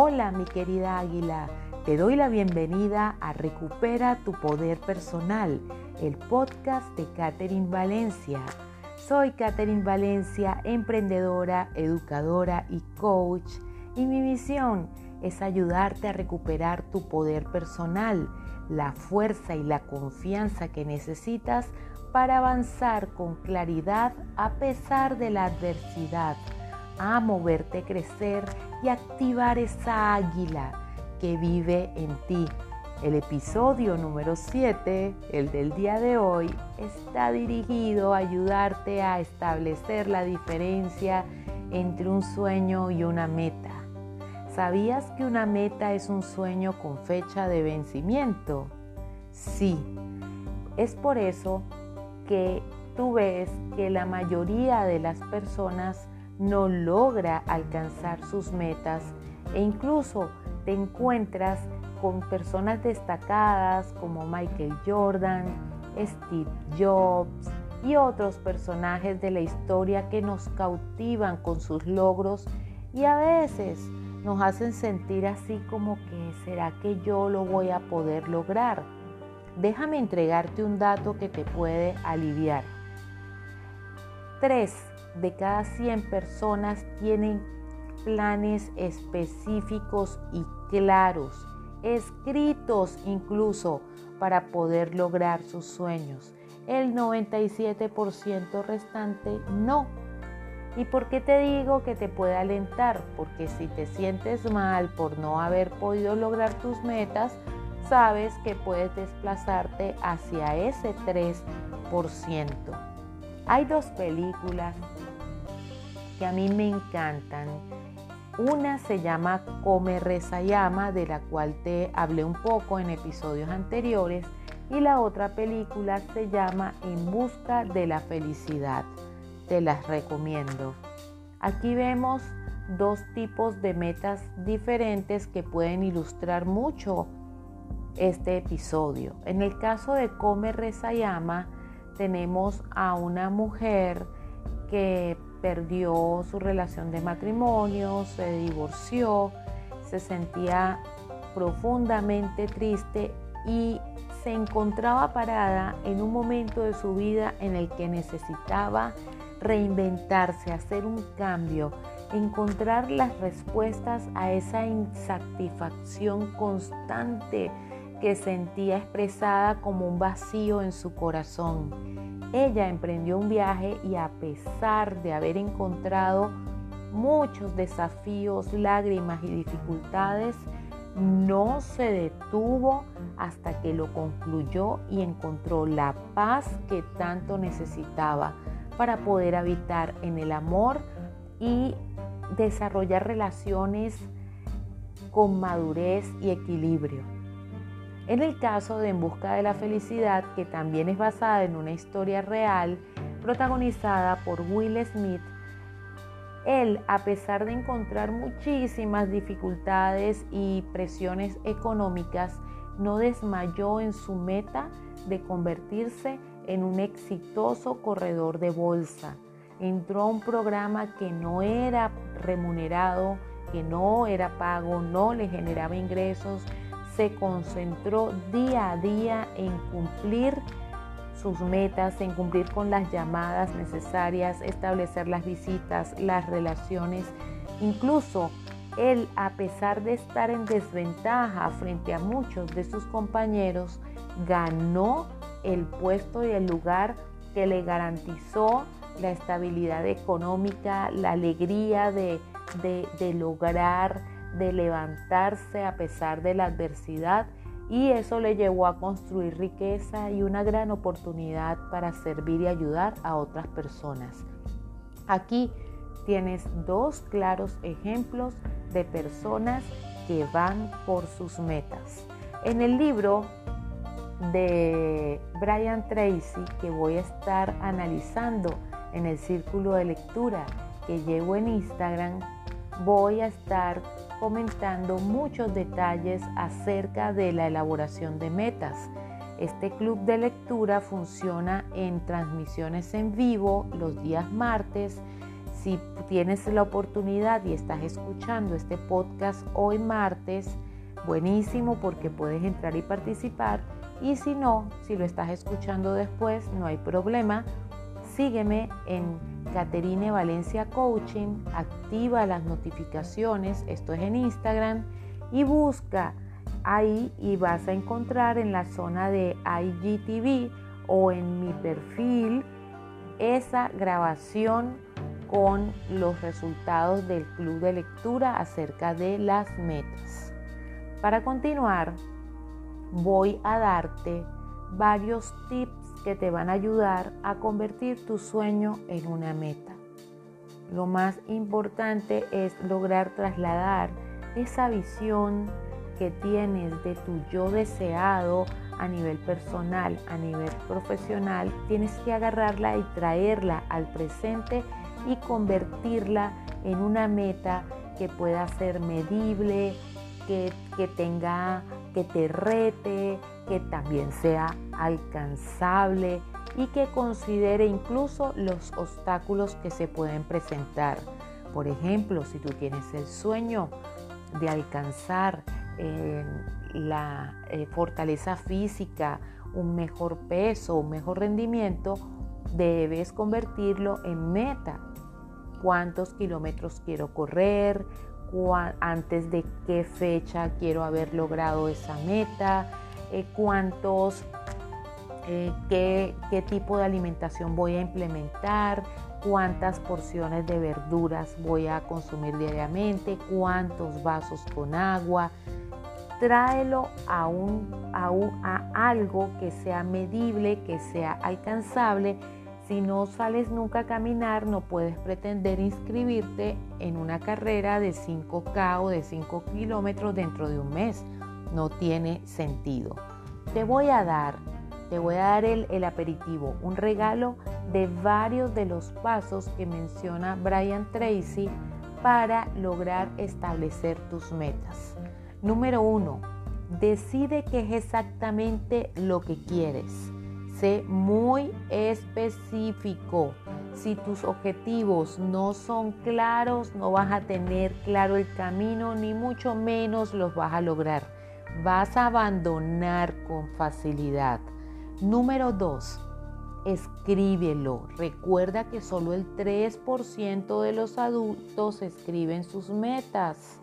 Hola mi querida águila, te doy la bienvenida a Recupera tu Poder Personal, el podcast de Catherine Valencia. Soy Catherine Valencia, emprendedora, educadora y coach, y mi misión es ayudarte a recuperar tu poder personal, la fuerza y la confianza que necesitas para avanzar con claridad a pesar de la adversidad, a moverte crecer y activar esa águila que vive en ti. El episodio número 7, el del día de hoy, está dirigido a ayudarte a establecer la diferencia entre un sueño y una meta. ¿Sabías que una meta es un sueño con fecha de vencimiento? Sí. Es por eso que tú ves que la mayoría de las personas no logra alcanzar sus metas e incluso te encuentras con personas destacadas como Michael Jordan, Steve Jobs y otros personajes de la historia que nos cautivan con sus logros y a veces nos hacen sentir así como que ¿será que yo lo voy a poder lograr? Déjame entregarte un dato que te puede aliviar. Tres de cada 100 personas tienen planes específicos y claros, escritos incluso para poder lograr sus sueños. El 97% restante no. ¿Y por qué te digo que te puede alentar? Porque si te sientes mal por no haber podido lograr tus metas, sabes que puedes desplazarte hacia ese 3%. Hay dos películas que a mí me encantan. Una se llama Come, Reza y Ama, de la cual te hablé un poco en episodios anteriores, y la otra película se llama En Busca de la Felicidad. Te las recomiendo. Aquí vemos dos tipos de metas diferentes que pueden ilustrar mucho este episodio. En el caso de Come, Reza y Ama, tenemos a una mujer que perdió su relación de matrimonio, se divorció, se sentía profundamente triste y se encontraba parada en un momento de su vida en el que necesitaba reinventarse, hacer un cambio, encontrar las respuestas a esa insatisfacción constante que sentía expresada como un vacío en su corazón. Ella emprendió un viaje y a pesar de haber encontrado muchos desafíos, lágrimas y dificultades, no se detuvo hasta que lo concluyó y encontró la paz que tanto necesitaba para poder habitar en el amor y desarrollar relaciones con madurez y equilibrio. En el caso de En Busca de la Felicidad, que también es basada en una historia real, protagonizada por Will Smith, él, a pesar de encontrar muchísimas dificultades y presiones económicas, no desmayó en su meta de convertirse en un exitoso corredor de bolsa. Entró a un programa que no era remunerado, que no era pago, no le generaba ingresos, se concentró día a día en cumplir sus metas, en cumplir con las llamadas necesarias, establecer las visitas, las relaciones. Incluso él, a pesar de estar en desventaja frente a muchos de sus compañeros, ganó el puesto y el lugar que le garantizó la estabilidad económica, la alegría de, de lograr de levantarse a pesar de la adversidad y eso le llevó a construir riqueza y una gran oportunidad para servir y ayudar a otras personas. Aquí tienes dos claros ejemplos de personas que van por sus metas. En el libro de Brian Tracy que voy a estar analizando en el círculo de lectura que llevo en Instagram, voy a estar comentando muchos detalles acerca de la elaboración de metas. Este club de lectura funciona en transmisiones en vivo los días martes. Si tienes la oportunidad y estás escuchando este podcast hoy martes, buenísimo porque puedes entrar y participar. Y si no, si lo estás escuchando después, no hay problema. Sígueme en Caterine Valencia Coaching, activa las notificaciones, esto es en Instagram, y busca ahí y vas a encontrar en la zona de IGTV o en mi perfil esa grabación con los resultados del club de lectura acerca de las metas. Para continuar, voy a darte varios tips que te van a ayudar a convertir tu sueño en una meta. Lo más importante es lograr trasladar esa visión que tienes de tu yo deseado a nivel personal, a nivel profesional, tienes que agarrarla y traerla al presente y convertirla en una meta que pueda ser medible, que, que tenga, que te rete, que también sea alcanzable y que considere incluso los obstáculos que se pueden presentar. Por ejemplo, si tú tienes el sueño de alcanzar eh, la eh, fortaleza física, un mejor peso, un mejor rendimiento, debes convertirlo en meta. ¿Cuántos kilómetros quiero correr? ¿Antes de qué fecha quiero haber logrado esa meta? Eh, ¿Cuántos, qué, qué tipo de alimentación voy a implementar? cuántas porciones de verduras voy a consumir diariamente, cuántos vasos con agua, tráelo a, un, a, a algo que sea medible, que sea alcanzable. Si no sales nunca a caminar, no puedes pretender inscribirte en una carrera de 5K o de 5 kilómetros dentro de un mes. No tiene sentido. Te voy a dar, te voy a dar el, el aperitivo, un regalo de varios de los pasos que menciona Brian Tracy para lograr establecer tus metas. Número uno, decide qué es exactamente lo que quieres. Sé muy específico. Si tus objetivos no son claros, no vas a tener claro el camino, ni mucho menos los vas a lograr. Vas a abandonar con facilidad. Número dos, escríbelo. Recuerda que solo el 3% de los adultos escriben sus metas.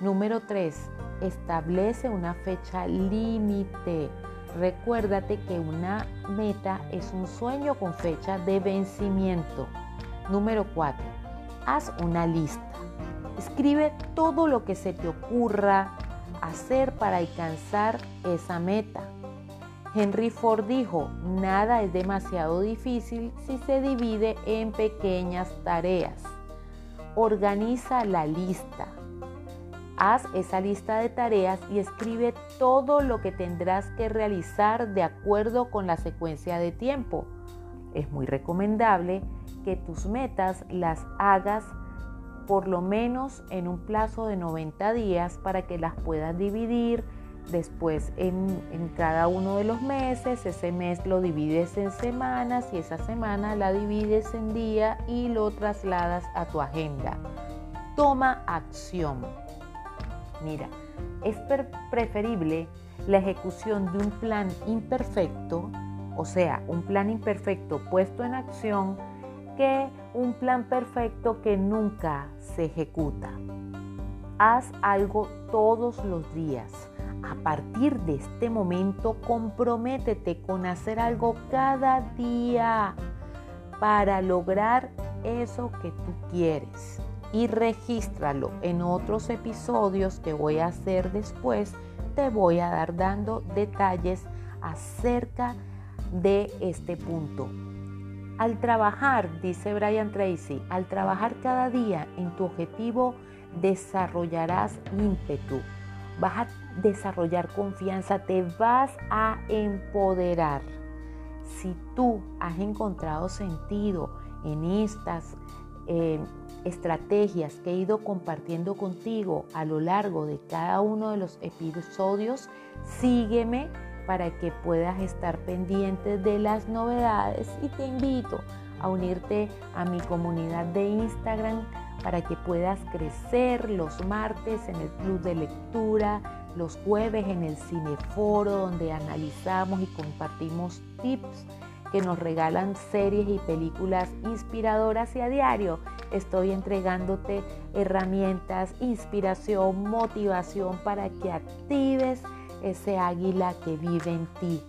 Número 3. Establece una fecha límite. Recuérdate que una meta es un sueño con fecha de vencimiento. Número 4. Haz una lista. Escribe todo lo que se te ocurra hacer para alcanzar esa meta. Henry Ford dijo, nada es demasiado difícil si se divide en pequeñas tareas. Organiza la lista. Haz esa lista de tareas y escribe todo lo que tendrás que realizar de acuerdo con la secuencia de tiempo. Es muy recomendable que tus metas las hagas por lo menos en un plazo de 90 días para que las puedas dividir después en, cada uno de los meses, ese mes lo divides en semanas y esa semana la divides en día y lo trasladas a tu agenda. Toma acción. Mira, es preferible la ejecución de un plan imperfecto, o sea, un plan imperfecto puesto en acción, un plan perfecto que nunca se ejecuta. Haz algo todos los días. A partir de este momento, comprométete con hacer algo cada día para lograr eso que tú quieres y regístralo. En otros episodios que voy a hacer después, te voy a dar dando detalles acerca de este punto. Al trabajar, dice Brian Tracy, al trabajar cada día en tu objetivo, desarrollarás ímpetu, vas a desarrollar confianza, te vas a empoderar. Si tú has encontrado sentido en estas eh, estrategias que he ido compartiendo contigo a lo largo de cada uno de los episodios, sígueme para que puedas estar pendiente de las novedades y te invito a unirte a mi comunidad de Instagram para que puedas crecer los martes en el club de lectura, los jueves en el cineforo donde analizamos y compartimos tips que nos regalan series y películas inspiradoras. Y a diario estoy entregándote herramientas, inspiración, motivación para que actives ese águila que vive en ti.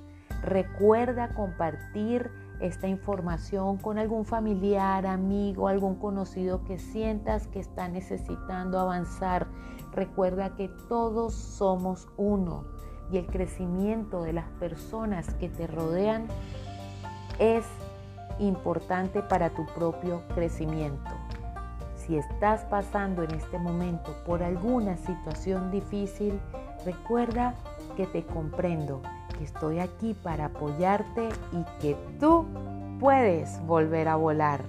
Recuerda compartir esta información con algún familiar, amigo, algún conocido que sientas que está necesitando avanzar. Recuerda que todos somos uno y el crecimiento de las personas que te rodean es importante para tu propio crecimiento. Si estás pasando en este momento por alguna situación difícil, recuerda que te comprendo, que estoy aquí para apoyarte y que tú puedes volver a volar.